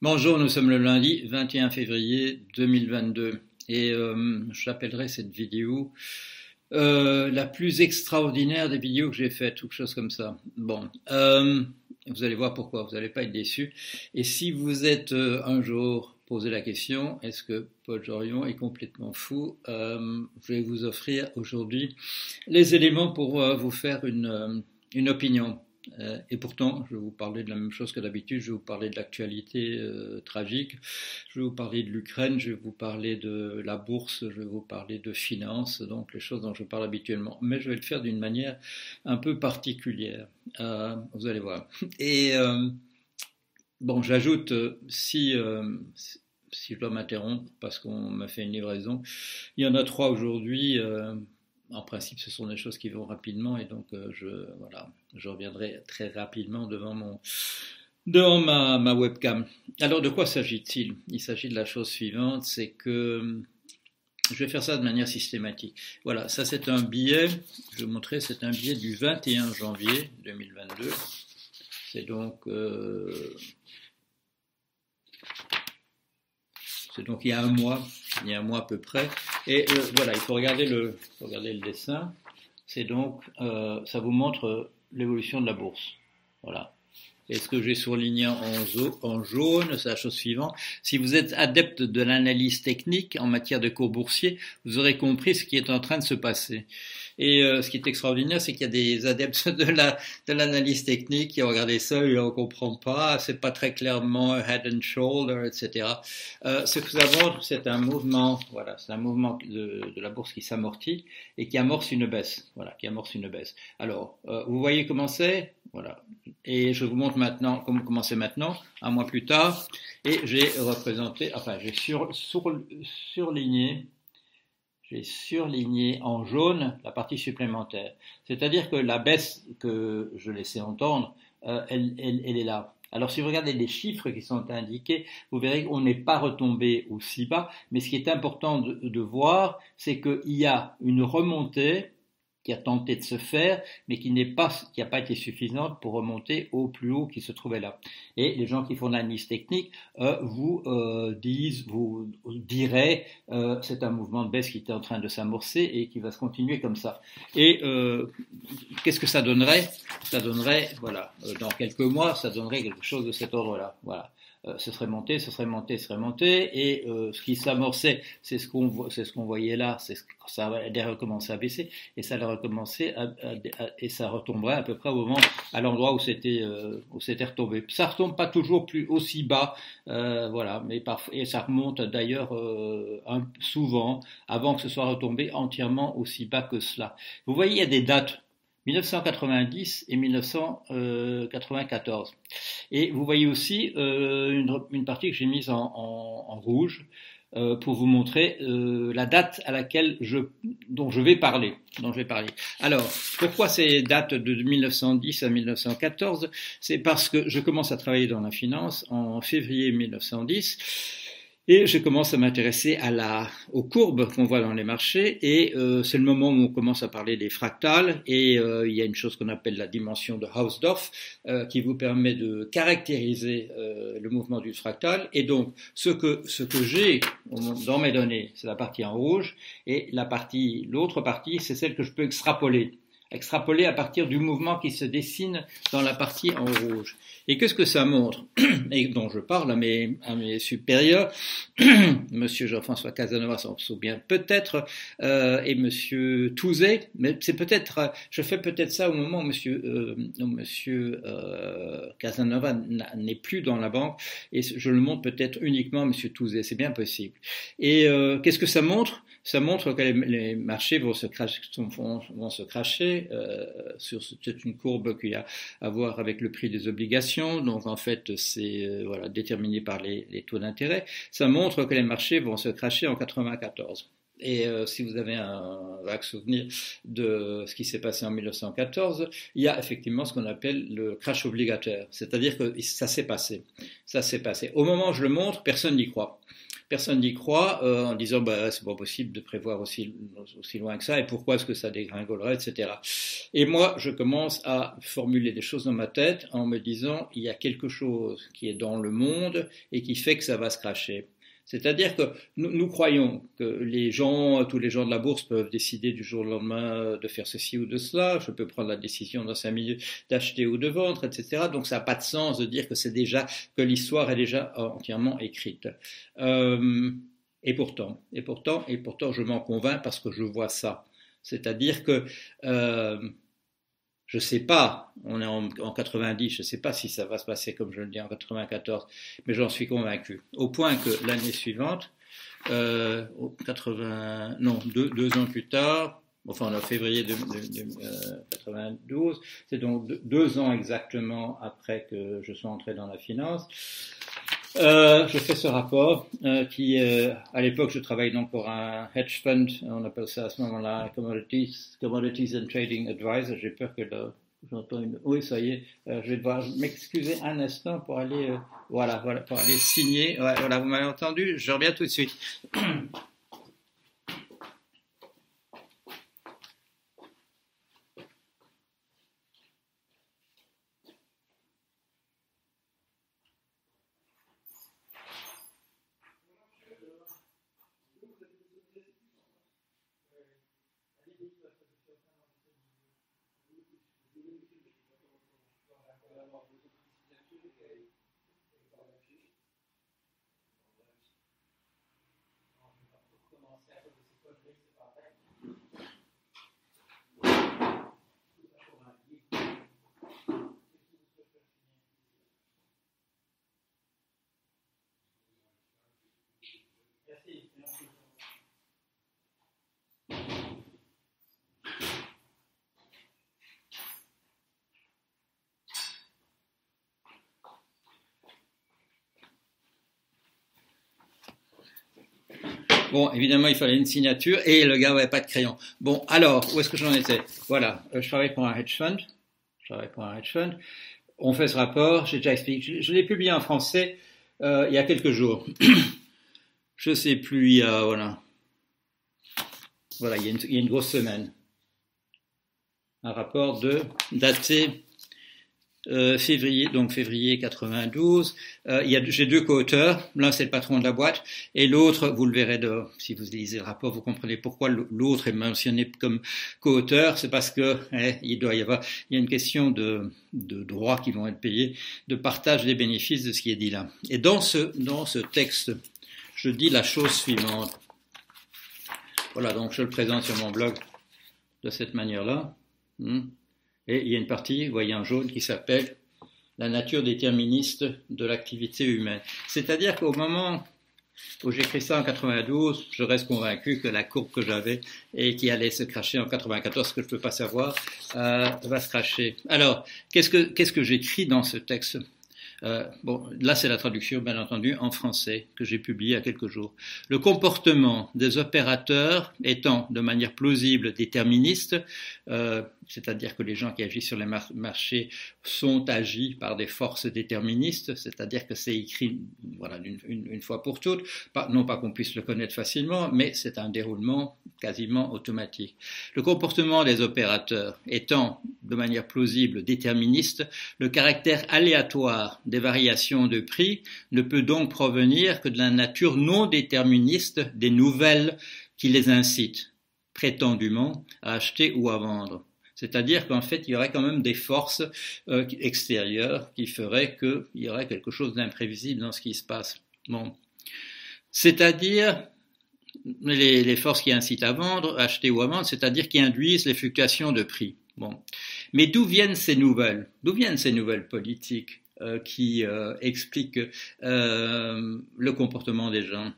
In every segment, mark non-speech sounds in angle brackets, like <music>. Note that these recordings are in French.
Bonjour, nous sommes le lundi 21 février 2022 et euh, j'appellerai cette vidéo euh, la plus extraordinaire des vidéos que j'ai faites, ou quelque chose comme ça. Bon, euh, vous allez voir pourquoi, vous n'allez pas être déçus. Et si vous êtes euh, un jour posé la question, est-ce que Paul Jorion est complètement fou Je vais vous offrir aujourd'hui les éléments pour vous faire une opinion. Euh, et pourtant, je vais vous parler de la même chose que d'habitude, je vais vous parler de l'actualité euh, tragique, je vais vous parler de l'Ukraine, je vais vous parler de la bourse, je vais vous parler de finances, donc les choses dont je parle habituellement. Mais je vais le faire d'une manière un peu particulière, euh, vous allez voir. Et bon, j'ajoute, si, si je dois m'interrompre parce qu'on m'a fait une livraison, il y en a trois aujourd'hui en principe, ce sont des choses qui vont rapidement et donc euh, je, reviendrai très rapidement devant, ma, webcam. Alors, de quoi s'agit-il? Il s'agit de la chose suivante, c'est que je vais faire ça de manière systématique. Voilà, ça c'est un billet, je vais vous montrer, c'est un billet du 21 janvier 2022. C'est donc... Euh, c'est donc il y a un mois, il y a un mois à peu près. Et euh, voilà, il faut regarder le, dessin. C'est donc, euh, ça vous montre l'évolution de la bourse. Voilà. Et ce que j'ai surligné en, jaune, c'est la chose suivante. Si vous êtes adepte de l'analyse technique en matière de cours boursiers, vous aurez compris ce qui est en train de se passer. Et euh, ce qui est extraordinaire, c'est qu'il y a des adeptes <laughs> de la de l'analyse technique qui ont regardé ça et on comprend pas, c'est pas très clairement head and shoulder, etc. Euh, ce que ça montre, c'est un mouvement, voilà, c'est un mouvement de, de, la bourse qui s'amortit et qui amorce une baisse, voilà, qui amorce une baisse. Alors, euh, vous voyez comment c'est, voilà. Et je vous montre maintenant comment commencer maintenant, un mois plus tard, et j'ai représenté, enfin, j'ai sur, sur, surligné j'ai surligné en jaune la partie supplémentaire. C'est-à-dire que la baisse que je laissais entendre, euh, elle, est là. Alors si vous regardez les chiffres qui sont indiqués, vous verrez qu'on n'est pas retombé aussi bas, mais ce qui est important de voir, c'est qu'il y a une remontée qui a tenté de se faire, mais qui n'est pas, qui n'a pas été suffisante pour remonter au plus haut qui se trouvait là. Et les gens qui font l'analyse technique euh, vous euh, disent, vous diraient, euh, c'est un mouvement de baisse qui est en train de s'amorcer et qui va se continuer comme ça. Et euh, qu'est-ce que ça donnerait? Ça donnerait, voilà, euh, dans quelques mois, ça donnerait quelque chose de cet ordre-là. Voilà. Euh, ce serait monté, ce serait monté, ce serait monté, et euh, ce qui s'amorçait, c'est ce qu'on c'est ce qu'on voyait là, c'est ce ça a recommencé à baisser, et ça a recommencé à, à, à, et ça retomberait à peu près au moment, à l'endroit où c'était euh, où c'était retombé. Ça retombe pas toujours plus aussi bas, voilà, mais parfois et ça remonte d'ailleurs souvent avant que ce soit retombé entièrement aussi bas que cela. Vous voyez, il y a des dates 1990 et 1994. Et vous voyez aussi euh, une, partie que j'ai mise en rouge euh, pour vous montrer euh, la date à laquelle je, dont je vais parler. Dont je vais parler. Alors, pourquoi ces dates de 1910 à 1914 C'est parce que je commence à travailler dans la finance en février 1910 et je commence à m'intéresser à la, aux courbes qu'on voit dans les marchés, et euh, c'est le moment où on commence à parler des fractales, et euh, il y a une chose qu'on appelle la dimension de Hausdorff, euh, qui vous permet de caractériser euh, le mouvement du fractal, et donc ce que, ce que j'ai dans mes données, c'est la partie en rouge, et la partie, l'autre partie, c'est celle que je peux extrapoler extrapoler à partir du mouvement qui se dessine dans la partie en rouge. Et qu'est-ce que ça montre <clears throat> Et dont je parle à mes, supérieurs, <clears throat> Monsieur Jean-François Casanova s'en souvient peut-être, euh, et Monsieur Touzet, mais c'est peut-être, je fais peut-être ça au moment où Monsieur, euh, Monsieur euh, Casanova n'est plus dans la banque, et je le montre peut-être uniquement à Monsieur Touzet, c'est bien possible. Et qu'est-ce que ça montre? Ça montre que les, marchés vont se cracher euh, c'est une courbe qui a à voir avec le prix des obligations. Donc en fait, c'est euh, voilà déterminé par les, les taux d'intérêt. Ça montre que les marchés vont se cracher en 94. Et euh, si vous avez un vague souvenir de ce qui s'est passé en 1914, il y a effectivement ce qu'on appelle le crash obligataire, c'est-à-dire que ça s'est passé, ça s'est passé. Au moment où je le montre, personne n'y croit. Personne n'y croit euh, en disant bah c'est pas possible de prévoir aussi aussi loin que ça et pourquoi est-ce que ça dégringolerait, etc. Et moi, je commence à formuler des choses dans ma tête en me disant il y a quelque chose qui est dans le monde et qui fait que ça va se cracher. C'est-à-dire que nous, croyons que les gens, tous les gens de la bourse peuvent décider du jour au lendemain de faire ceci ou de cela. Je peux prendre la décision dans cinq minutes d'acheter ou de vendre, etc. Donc ça n'a pas de sens de dire que c'est déjà que l'histoire est déjà entièrement écrite. Euh, et pourtant, et pourtant, et pourtant, je m'en convainc parce que je vois ça. C'est-à-dire que euh, je sais pas, on est en, 90, je sais pas si ça va se passer comme je le dis en 94, mais j'en suis convaincu. Au point que l'année suivante, euh, 80, non, deux, deux, ans plus tard, enfin en février de, 92, euh, c'est donc deux, ans exactement après que je sois entré dans la finance, euh, je fais ce rapport euh, qui, euh, à l'époque, je travaillais donc pour un hedge fund, on appelle ça à ce moment-là Commodities, Commodities and Trading Advisor. J'ai peur que là, j'entends une. Oui, ça y est, euh, je vais devoir m'excuser un instant pour aller, voilà, voilà, pour aller signer. voilà, vous m'avez entendu. Je reviens tout de suite. 无论是什么都不需要来回的往回的提前准备 Bon, évidemment, il fallait une signature et le gars n'avait pas de crayon. Bon, alors, où est-ce que j'en étais? Voilà, euh, je travaille pour un hedge fund. Je travaille pour un hedge fund. On fait ce rapport, j'ai déjà expliqué. Je, l'ai publié en français euh, il y a quelques jours. <clears throat> je sais plus, il y a, voilà. Voilà, il y a une grosse semaine. Un rapport de daté euh, février, donc février 92. Euh, il y a, j'ai deux co-auteurs. L'un c'est le patron de la boîte et l'autre, vous le verrez de, si vous lisez le rapport, vous comprenez pourquoi l'autre est mentionné comme co-auteur. C'est parce que eh, il doit y avoir, il y a une question de, de droits qui vont être payés, de partage des bénéfices de ce qui est dit là. Et dans ce dans ce texte, je dis la chose suivante. Voilà, donc je le présente sur mon blog de cette manière-là. Hmm. Et il y a une partie, vous voyez en jaune, qui s'appelle la nature déterministe de l'activité humaine. C'est-à-dire qu'au moment où j'écris ça en 92, je reste convaincu que la courbe que j'avais et qui allait se cracher en 94, que je ne peux pas savoir, euh, va se cracher. Alors, qu'est-ce que, qu'est-ce que j'écris dans ce texte? Euh, bon, là, c'est la traduction, bien entendu, en français, que j'ai publiée il y a quelques jours. Le comportement des opérateurs étant de manière plausible déterministe, euh, c'est-à-dire que les gens qui agissent sur les marchés sont agis par des forces déterministes, c'est-à-dire que c'est écrit une, fois pour toutes, non pas qu'on puisse le connaître facilement, mais c'est un déroulement quasiment automatique. Le comportement des opérateurs étant de manière plausible déterministe, le caractère aléatoire des variations de prix ne peut donc provenir que de la nature non déterministe des nouvelles qui les incitent prétendument à acheter ou à vendre. C'est-à-dire qu'en fait, il y aurait quand même des forces euh, extérieures qui feraient qu'il y aurait quelque chose d'imprévisible dans ce qui se passe. Bon. C'est-à-dire les, les, forces qui incitent à vendre, acheter ou à vendre, c'est-à-dire qui induisent les fluctuations de prix. Bon. Mais d'où viennent ces nouvelles? D'où viennent ces nouvelles politiques euh, qui euh, expliquent le comportement des gens?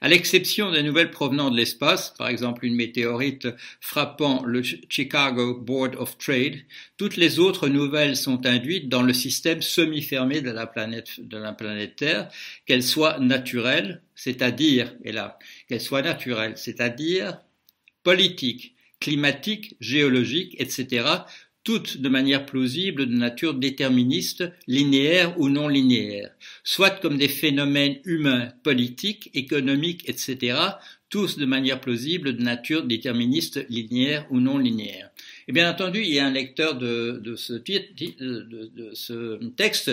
À l'exception des nouvelles provenant de l'espace, par exemple une météorite frappant le Chicago Board of Trade, toutes les autres nouvelles sont induites dans le système semi-fermé de la planète, de la planète Terre, qu'elles soient naturelles, c'est-à-dire, et là, qu'elles soient naturelles, c'est-à-dire politiques, climatiques, géologiques, etc., toutes de manière plausible de nature déterministe, linéaire ou non linéaire, soit comme des phénomènes humains, politiques, économiques, etc., tous de manière plausible de nature déterministe, linéaire ou non linéaire. Et bien entendu, il y a un lecteur de, ce, texte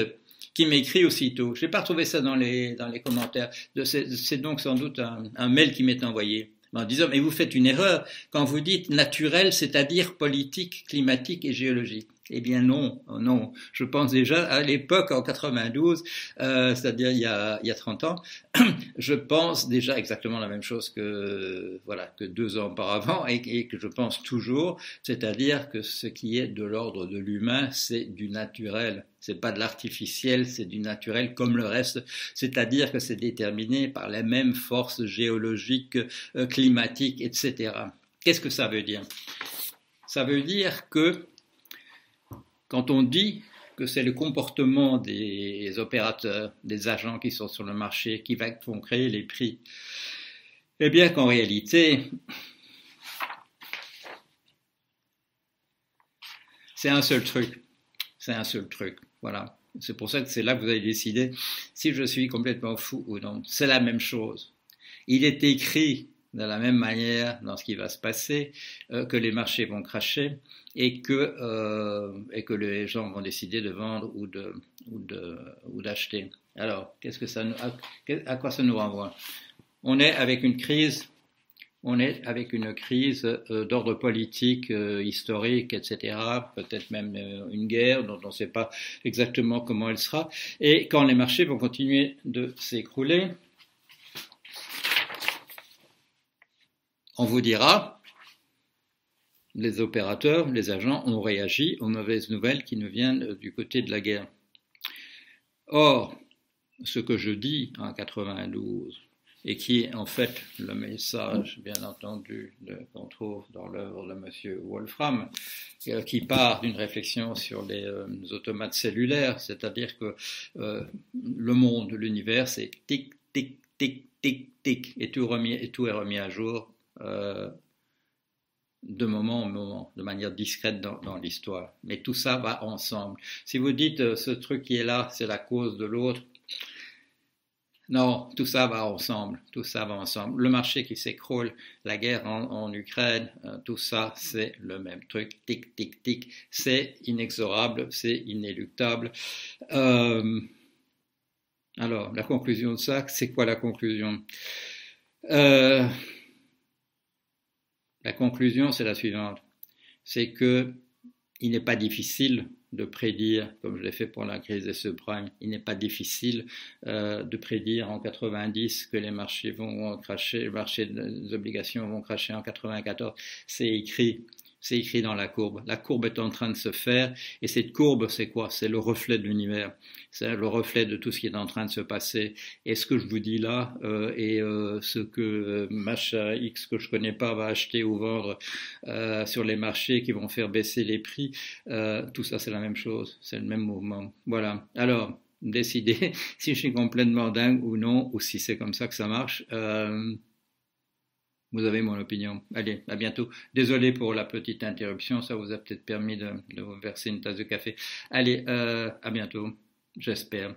qui m'écrit aussitôt. Je n'ai pas retrouvé ça dans les, commentaires. C'est donc sans doute un mail qui m'est envoyé en disant mais vous faites une erreur quand vous dites naturel, c'est-à-dire politique, climatique et géologique. Eh bien non, non. Je pense déjà à l'époque en 92, euh, c'est-à-dire il y a il y a 30 ans, <clears throat> je pense déjà exactement la même chose que voilà que deux ans auparavant et, et que je pense toujours, c'est-à-dire que ce qui est de l'ordre de l'humain, c'est du naturel. C'est pas de l'artificiel, c'est du naturel comme le reste. C'est-à-dire que c'est déterminé par les mêmes forces géologiques, euh, climatiques, etc. Qu'est-ce que ça veut dire? Ça veut dire que quand on dit que c'est le comportement des opérateurs, des agents qui sont sur le marché qui vont créer les prix, eh bien qu'en réalité, c'est un seul truc. C'est un seul truc. Voilà. C'est pour ça que c'est là que vous allez décider si je suis complètement fou ou non. C'est la même chose. Il est écrit de la même manière dans ce qui va se passer, euh, que les marchés vont cracher et que, euh, et que les gens vont décider de vendre ou de ou de ou d'acheter. Alors, qu'est-ce que ça à, quoi ça nous renvoie? On est avec une crise, on est avec une crise euh, d'ordre politique, historique, etc. Peut-être même une guerre dont on ne sait pas exactement comment elle sera. Et quand les marchés vont continuer de s'écrouler, On vous dira, les opérateurs, les agents ont réagi aux mauvaises nouvelles qui nous viennent du côté de la guerre. Or, ce que je dis en 92, et qui est en fait le message, bien entendu, qu'on trouve dans l'œuvre de M. Wolfram, euh, qui part d'une réflexion sur les euh, automates cellulaires, c'est-à-dire que euh, le monde, l'univers, c'est tic, tic, tic, tic, tic, et tout est remis à jour euh, de moment en moment, de manière discrète dans, l'histoire. Mais tout ça va ensemble. Si vous dites euh, ce truc qui est là, c'est la cause de l'autre, non, tout ça va ensemble, tout ça va ensemble. Le marché qui s'écroule, la guerre en, Ukraine, euh, tout ça, c'est le même truc, tic, tic, tic, c'est inexorable, c'est inéluctable. alors, la conclusion de ça, c'est quoi la conclusion? La conclusion, c'est la suivante. C'est que il n'est pas difficile de prédire, comme je l'ai fait pour la crise des subprimes, il n'est pas difficile euh, de prédire en 90 que les marchés vont cracher, les marchés des obligations vont cracher en 94. C'est écrit c'est écrit dans la courbe. La courbe est en train de se faire, et cette courbe, c'est quoi? C'est le reflet de l'univers, c'est le reflet de tout ce qui est en train de se passer. Et ce que je vous dis là, euh, et euh, ce que euh, machin X que je connais pas va acheter ou vendre sur les marchés qui vont faire baisser les prix, tout ça c'est la même chose, c'est le même mouvement. Voilà. Alors, décidez <laughs> si je suis complètement dingue ou non, ou si c'est comme ça que ça marche. Vous avez mon opinion. Allez, à bientôt. Désolé pour la petite interruption, ça vous a peut-être permis de, vous verser une tasse de café. Allez, euh, à bientôt, j'espère.